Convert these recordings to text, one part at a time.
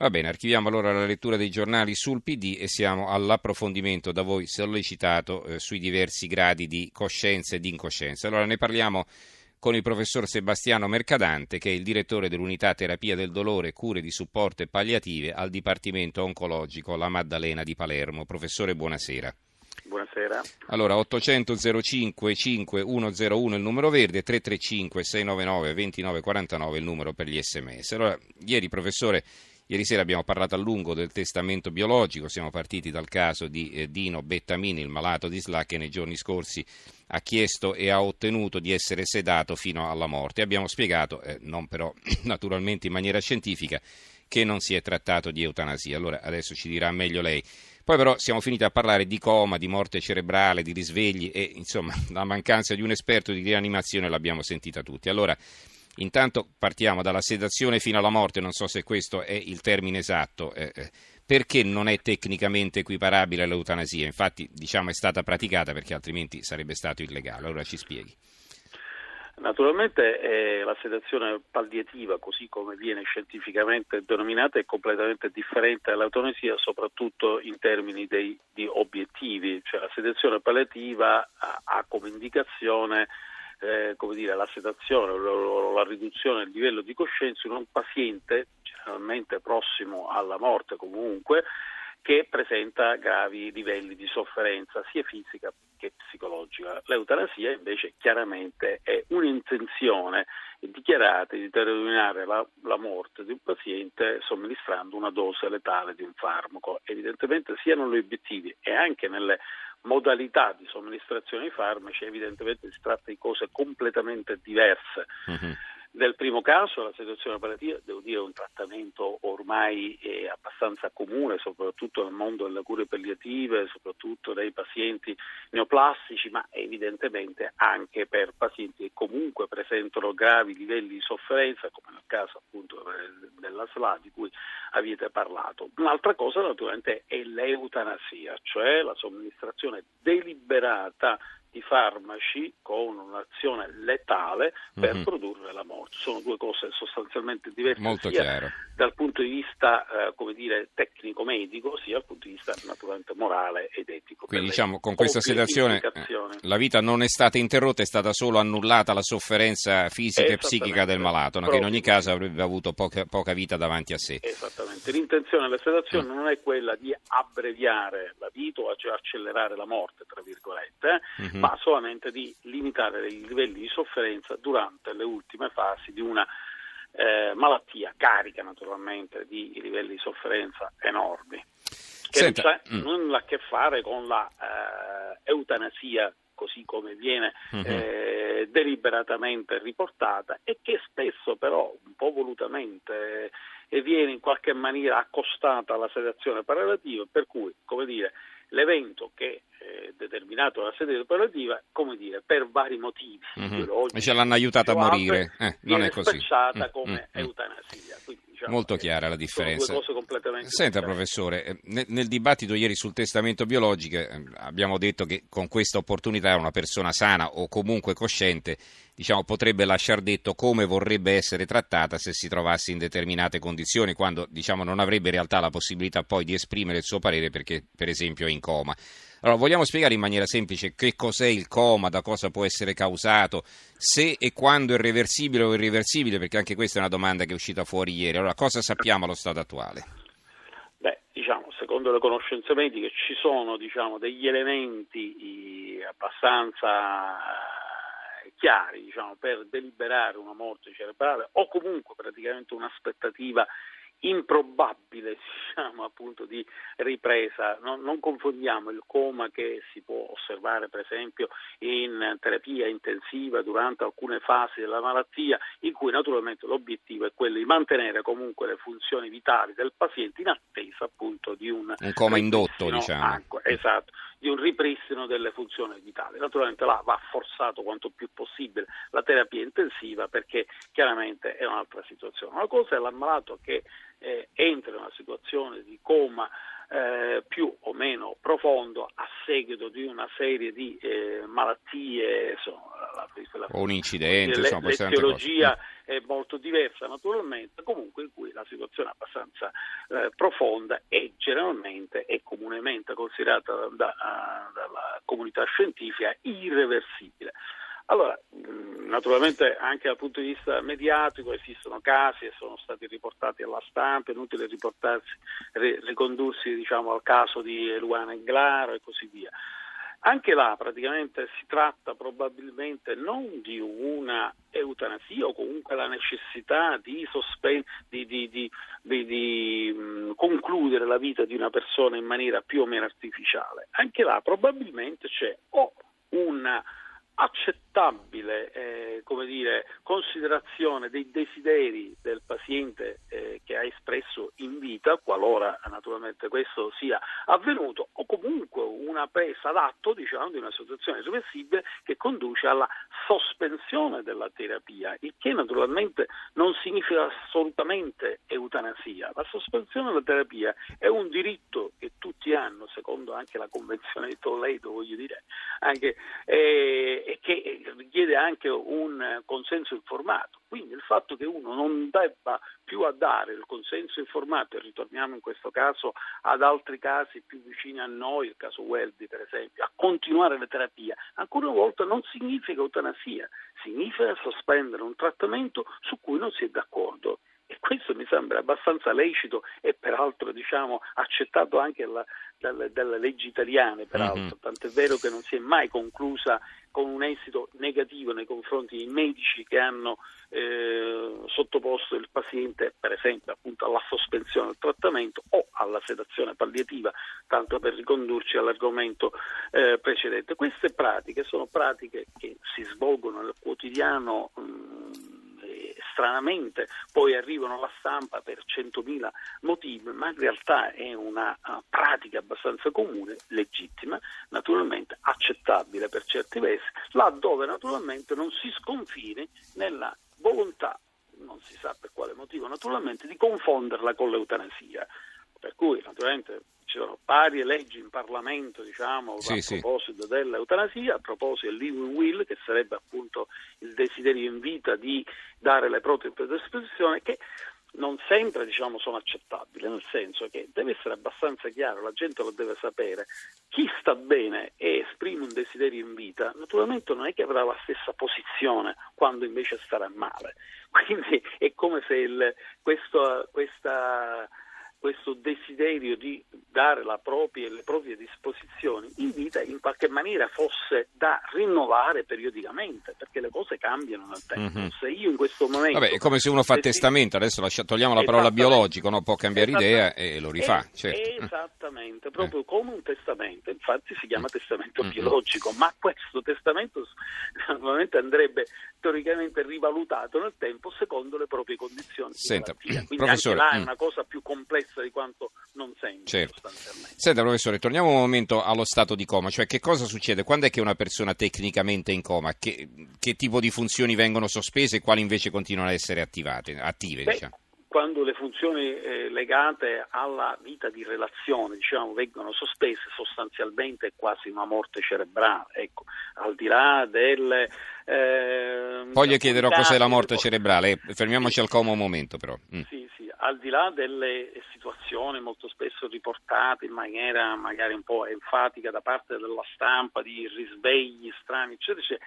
Va bene, archiviamo allora la lettura dei giornali sul PD e siamo all'approfondimento da voi sollecitato eh, sui diversi gradi di coscienza e di incoscienza. Allora ne parliamo con il professor Sebastiano Mercadante, che è il direttore dell'unità terapia del dolore, cure di supporto e palliative al Dipartimento Oncologico La Maddalena di Palermo. Professore, buonasera. Buonasera. Allora, 800 05 5101 il numero verde, 335 699 2949 il numero per gli sms. Allora, ieri, professore, Ieri sera abbiamo parlato a lungo del testamento biologico, siamo partiti dal caso di eh, Dino Bettamini, il malato di SLA che nei giorni scorsi ha chiesto e ha ottenuto di essere sedato fino alla morte. Abbiamo spiegato, eh, non però naturalmente in maniera scientifica, che non si è trattato di eutanasia. Allora adesso ci dirà meglio lei. Poi però siamo finiti a parlare di coma, di morte cerebrale, di risvegli e insomma la mancanza di un esperto di rianimazione l'abbiamo sentita tutti. Allora Intanto partiamo dalla sedazione fino alla morte, non so se questo è il termine esatto. Eh, eh, perché non è tecnicamente equiparabile all'eutanasia? Infatti, diciamo, è stata praticata perché altrimenti sarebbe stato illegale. Allora ci spieghi. Naturalmente eh, la sedazione palliativa, così come viene scientificamente denominata, è completamente differente dall'eutanasia, soprattutto in termini dei, di obiettivi. Cioè, la sedazione palliativa ha, ha come indicazione eh, come dire, la sedazione o la riduzione del livello di coscienza in un paziente generalmente prossimo alla morte comunque che presenta gravi livelli di sofferenza sia fisica che psicologica. L'eutanasia invece chiaramente è un'intenzione dichiarata di determinare la, la, morte di un paziente somministrando una dose letale di un farmaco. Evidentemente sia negli obiettivi e anche nelle modalità di somministrazione di farmaci, evidentemente si tratta di cose completamente diverse. Uh-huh. Nel primo caso la situazione palliativa, devo dire, è un trattamento ormai eh, abbastanza comune, soprattutto nel mondo delle cure palliative, soprattutto dai pazienti neoplastici, ma evidentemente anche per pazienti che comunque presentano gravi livelli di sofferenza, come nel caso appunto della SLA di cui avete parlato. Un'altra cosa naturalmente è l'eutanasia, cioè la somministrazione deliberata di farmaci con un'azione letale per mm-hmm. produrre la morte. Sono due cose sostanzialmente diverse Molto sia chiaro. dal punto di vista eh, come dire, tecnico-medico sia dal punto di vista naturalmente morale ed etico. Quindi diciamo con questa sedazione eh, la vita non è stata interrotta, è stata solo annullata la sofferenza fisica e psichica del malato, no? che in ogni caso avrebbe avuto poca, poca, vita davanti a sé. Esattamente, l'intenzione della sedazione mm. non è quella di abbreviare la vita o cioè accelerare la morte, tra virgolette, eh? Mm-hmm ma solamente di limitare i livelli di sofferenza durante le ultime fasi di una eh, malattia carica naturalmente di livelli di sofferenza enormi, che Senta, non c'è mm. nulla a che fare con la eh, eutanasia così come viene mm-hmm. eh, deliberatamente riportata e che spesso però un po' volutamente eh, viene in qualche maniera accostata alla sedazione paralativa per cui come dire l'evento che eh, determinato dalla sede operativa, come dire, per vari motivi mm-hmm. E ce l'hanno aiutata a morire, eh, non è così. Mm, come mm-hmm. eutanasia. Quindi, diciamo, Molto chiara la differenza. Senta professore, eh, nel, nel, dibattito ieri sul testamento biologico eh, abbiamo detto che con questa opportunità una persona sana o comunque cosciente diciamo, potrebbe lasciar detto come vorrebbe essere trattata se si trovasse in determinate condizioni, quando diciamo, non avrebbe in realtà la possibilità poi di esprimere il suo parere perché per esempio è in coma. Allora, vogliamo spiegare in maniera semplice che cos'è il coma, da cosa può essere causato, se e quando è reversibile o irreversibile, perché anche questa è una domanda che è uscita fuori ieri. Allora, cosa sappiamo allo stato attuale? Diciamo, secondo le conoscenze mediche ci sono diciamo, degli elementi abbastanza eh, chiari diciamo, per deliberare una morte cerebrale o comunque praticamente un'aspettativa improbabile diciamo, appunto, di ripresa. Non, non, confondiamo il coma che si può osservare per esempio in terapia intensiva durante alcune fasi della malattia in cui naturalmente l'obiettivo è quello di mantenere comunque le funzioni vitali del paziente in attesa appunto di un, un coma indotto diciamo. Acqua, esatto, di un ripristino delle funzioni vitali. Naturalmente là va forzato quanto più possibile la terapia intensiva perché chiaramente è un'altra situazione. Una cosa è l'ammalato che eh, entra in una situazione di coma eh, più o meno profondo a seguito di una serie di eh, malattie insomma, la, la, o un incidente, le, insomma, l'eziologia è molto diversa naturalmente, comunque in cui la situazione è abbastanza eh, profonda e generalmente è comunemente considerata da, dalla comunità scientifica irreversibile. Allora, naturalmente anche dal punto di vista mediatico esistono casi e sono stati riportati alla stampa, è inutile riportarsi, ricondursi diciamo, al caso di Luana Englaro e così via. Anche là praticamente si tratta probabilmente non di una eutanasia o comunque la necessità di, sospen- di, di, di mh, concludere la vita di una persona in maniera più o meno artificiale. Anche là probabilmente c'è o una accettabile eh, dire, considerazione dei desideri del paziente eh, che ha espresso in vita, qualora naturalmente questo sia avvenuto, o comunque una presa d'atto diciamo, di una situazione irreversibile che conduce alla sospensione della terapia, il che naturalmente non significa assolutamente eutanasia. La sospensione della terapia è un diritto che tutti hanno, secondo anche la Convenzione di Toledo, voglio dire, anche, eh, e che richiede anche un consenso informato. Quindi il fatto che uno non debba più a dare il consenso informato, e ritorniamo in questo caso ad altri casi più vicini a noi, il caso Welby per esempio, a continuare le terapie, ancora una volta non significa eutanasia, significa sospendere un trattamento su cui non si è d'accordo questo mi sembra abbastanza lecito e peraltro diciamo, accettato anche la, dalle, dalle, leggi italiane, peraltro, mm-hmm. tant'è vero che non si è mai conclusa con un esito negativo nei confronti dei medici che hanno eh, sottoposto il paziente, per esempio, appunto alla sospensione del trattamento o alla sedazione palliativa, tanto per ricondurci all'argomento eh, precedente. Queste pratiche sono pratiche che si svolgono nel quotidiano. Mh, stranamente poi arrivano alla stampa per 100.000 motivi, ma in realtà è una uh, pratica abbastanza comune, legittima, naturalmente accettabile per certi versi, laddove naturalmente non si sconfini nella volontà, non si sa per quale motivo naturalmente, di confonderla con l'eutanasia. Per cui naturalmente ci sono varie leggi in Parlamento diciamo, sì, a proposito sì. dell'eutanasia, a proposito del living will, che sarebbe appunto il desiderio in vita di dare le proprie predisposizioni, che non sempre diciamo, sono accettabili, nel senso che deve essere abbastanza chiaro, la gente lo deve sapere, chi sta bene e esprime un desiderio in vita, naturalmente non è che avrà la stessa posizione quando invece starà male. Quindi è come se il, questo, questa questo desiderio di dare propria, le proprie disposizioni in vita in qualche maniera fosse da rinnovare periodicamente, perché le cose cambiano nel tempo. Mm-hmm. Se io in questo momento... Vabbè, è come se uno fa testamento, adesso lascia, togliamo la parola biologico, no? può cambiare idea e lo rifà. È, certo. Esattamente, proprio eh. come un testamento, infatti si chiama testamento mm-hmm. biologico, ma questo testamento normalmente andrebbe teoricamente rivalutato nel tempo secondo le proprie condizioni. Senta, Quindi professore, anche là è mm. una cosa più complessa di quanto non sembra. Certo. Senta professore, torniamo un momento allo stato di coma, cioè che cosa succede? Quando è che una persona tecnicamente è in coma? Che, che tipo di funzioni vengono sospese e quali invece continuano ad essere attivate, attive? Beh, diciamo? Quando le funzioni eh, legate alla vita di relazione diciamo, vengono sospese sostanzialmente è quasi una morte cerebrale, ecco, al di là del... Eh, Poi gli chiederò cos'è la morte cerebrale, fermiamoci sì, al coma un momento però. Mm. Sì, sì, al di là delle situazioni molto spesso riportate in maniera magari un po' enfatica da parte della stampa di risvegli strani, eccetera, eccetera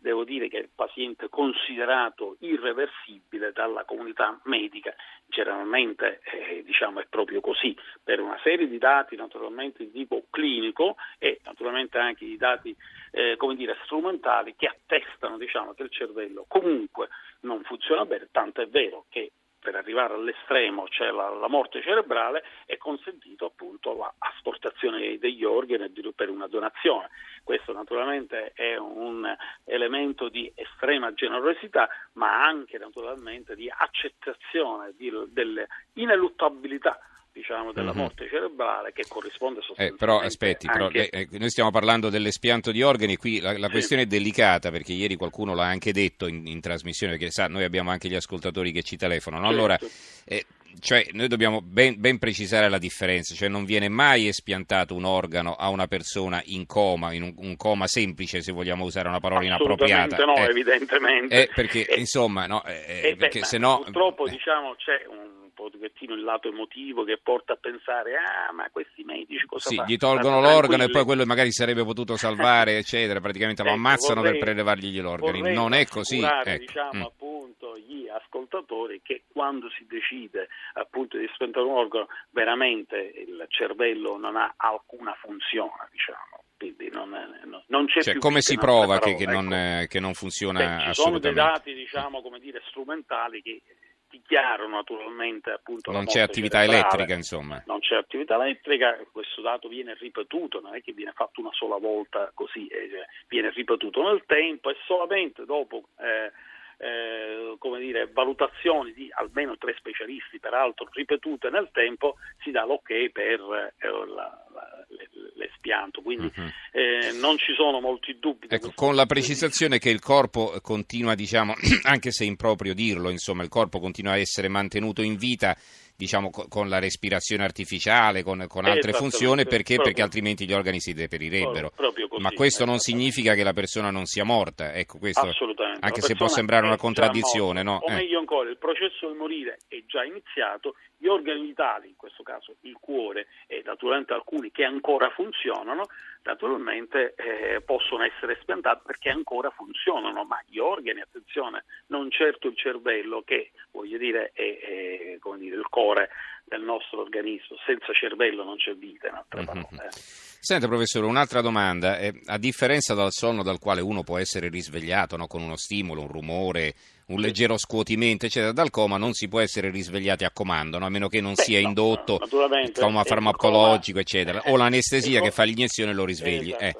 devo dire che il paziente considerato irreversibile dalla comunità medica. Generalmente eh, diciamo, è proprio così, per una serie di dati naturalmente di tipo clinico e naturalmente anche di dati eh, dire, strumentali che attestano diciamo, che il cervello comunque non funziona bene, tanto è vero che per arrivare all'estremo, cioè la, la, morte cerebrale, è consentito appunto l'asportazione degli organi per una donazione. Questo naturalmente è un elemento di estrema generosità, ma anche naturalmente di accettazione di, dell'ineluttabilità diciamo, della mm-hmm. morte cerebrale che corrisponde sostanzialmente eh, però aspetti, però, eh, eh, noi stiamo parlando dell'espianto di organi, qui la, la sì. questione è delicata perché ieri qualcuno l'ha anche detto in, in, trasmissione, perché sa, noi abbiamo anche gli ascoltatori che ci telefonano. Allora, certo. eh, cioè, noi dobbiamo ben, ben, precisare la differenza, cioè non viene mai espiantato un organo a una persona in coma, in un, un coma semplice se vogliamo usare una parola inappropriata. no, eh, evidentemente. Eh, perché eh, insomma, no, eh, eh perché beh, se no... Purtroppo diciamo c'è un pochettino il lato emotivo che porta a pensare ah ma questi medici cosa sì, fanno? gli tolgono l'organo e poi quello magari sarebbe potuto salvare eccetera praticamente lo ecco, ammazzano vorrei, per prelevargli gli organi non è così ecco. diciamo mm. appunto gli ascoltatori che quando si decide appunto di spendere un organo veramente il cervello non ha alcuna funzione diciamo quindi non, non, non c'è cioè, come si prova che, che, non, ecco. che, non, funziona Beh, ci sono dei dati diciamo come dire strumentali che dichiaro naturalmente appunto non c'è attività cerebrale. elettrica insomma non c'è attività elettrica questo dato viene ripetuto non è che viene fatto una sola volta così eh, viene ripetuto nel tempo e solamente dopo eh, eh, come dire, valutazioni di almeno tre specialisti, peraltro ripetute nel tempo, si dà l'ok per eh, la, la, l'espianto. Quindi uh-huh. eh, non ci sono molti dubbi. Ecco, con la precisazione che il corpo continua, diciamo, anche se improprio dirlo, insomma, il corpo continua a essere mantenuto in vita diciamo, con la respirazione artificiale, con, con altre funzioni, perché? Perché altrimenti gli organi si deperirebbero. Così, Ma questo non significa che la persona non sia morta, ecco, questo, anche se può sembrare una contraddizione. No? O eh. meglio ancora, il processo del morire è già iniziato, gli organi vitali, in questo caso il cuore e naturalmente alcuni che ancora funzionano, naturalmente eh, possono essere spiantati perché ancora funzionano, ma gli organi, attenzione, non certo il cervello che voglio dire è, è dire, il cuore del nostro organismo, senza cervello non c'è vita in altre parole. Mm-hmm. Senta professore, un'altra domanda, eh, a differenza dal sonno dal quale uno può essere risvegliato no, con uno stimolo, un rumore, un leggero scuotimento, eccetera, dal coma non si può essere risvegliati a comando, no? a meno che non Beh, sia no, indotto il coma farmacologico, coma, eccetera, o l'anestesia che fa l'iniezione lo risvegli. Eh.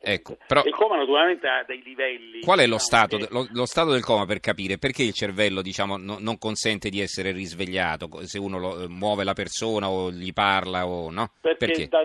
Ecco, però, il coma naturalmente ha dei livelli. Qual è lo, diciamo, stato, che... lo, lo stato, del coma per capire perché il cervello diciamo, no, non consente di essere risvegliato se uno lo, eh, muove la persona o gli parla o no? Perché, perché? Da,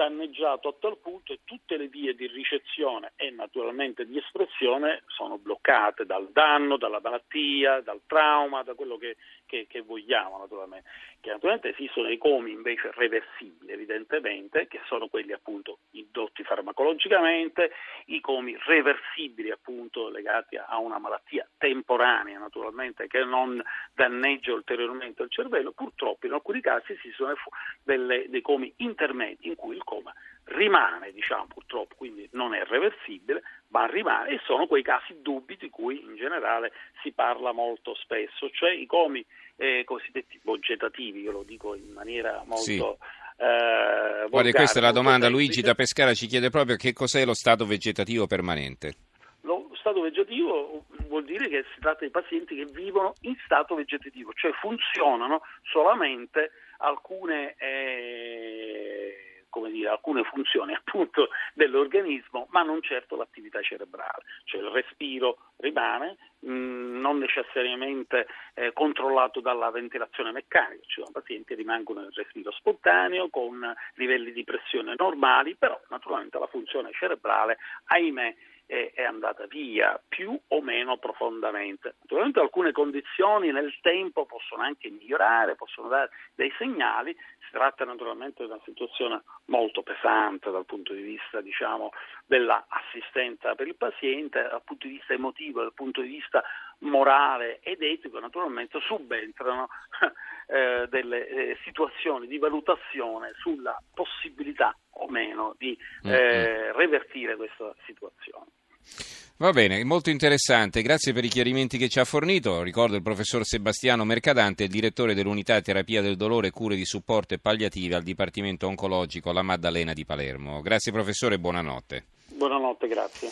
danneggiato a tal punto e tutte le vie di ricezione e naturalmente di espressione sono bloccate dal danno, dalla malattia, dal trauma, da quello che, che, che vogliamo naturalmente. Che esistono i comi invece reversibili evidentemente, che sono quelli appunto indotti farmacologicamente, i comi reversibili appunto legati a una malattia temporanea naturalmente che non danneggia ulteriormente il cervello, purtroppo in alcuni casi esistono delle, dei comi intermedi in cui il coma rimane, diciamo purtroppo, quindi non è reversibile, ma rimane e sono quei casi dubbi di cui in generale si parla molto spesso, cioè i comi eh, cosiddetti vegetativi, io lo dico in maniera molto... Sì. Eh, Guardi, questa è la domanda, Luigi da Pescara ci chiede proprio che cos'è lo stato vegetativo permanente. Lo stato vegetativo vuol dire che si tratta di pazienti che vivono in stato vegetativo, cioè funzionano solamente alcune eh, dire, alcune funzioni appunto dell'organismo, ma non certo l'attività cerebrale, cioè il respiro rimane, mh, mm, non necessariamente eh, controllato dalla ventilazione meccanica, ci sono pazienti rimangono nel respiro spontaneo con livelli di pressione normali, però naturalmente la funzione cerebrale, ahimè, è andata via più o meno profondamente. Naturalmente alcune condizioni nel tempo possono anche migliorare, possono dare dei segnali, si tratta naturalmente di una situazione molto pesante dal punto di vista diciamo, dell'assistenza per il paziente, dal punto di vista emotivo, dal punto di vista morale ed etico, naturalmente subentrano eh, delle eh, situazioni di valutazione sulla possibilità o meno di mm-hmm. eh, revertire questa situazione. Va bene, molto interessante, grazie per i chiarimenti che ci ha fornito. Ricordo il professor Sebastiano Mercadante, direttore dell'unità terapia del dolore cure di supporto e palliative al Dipartimento Oncologico La Maddalena di Palermo. Grazie professore e buonanotte. Buonanotte, grazie.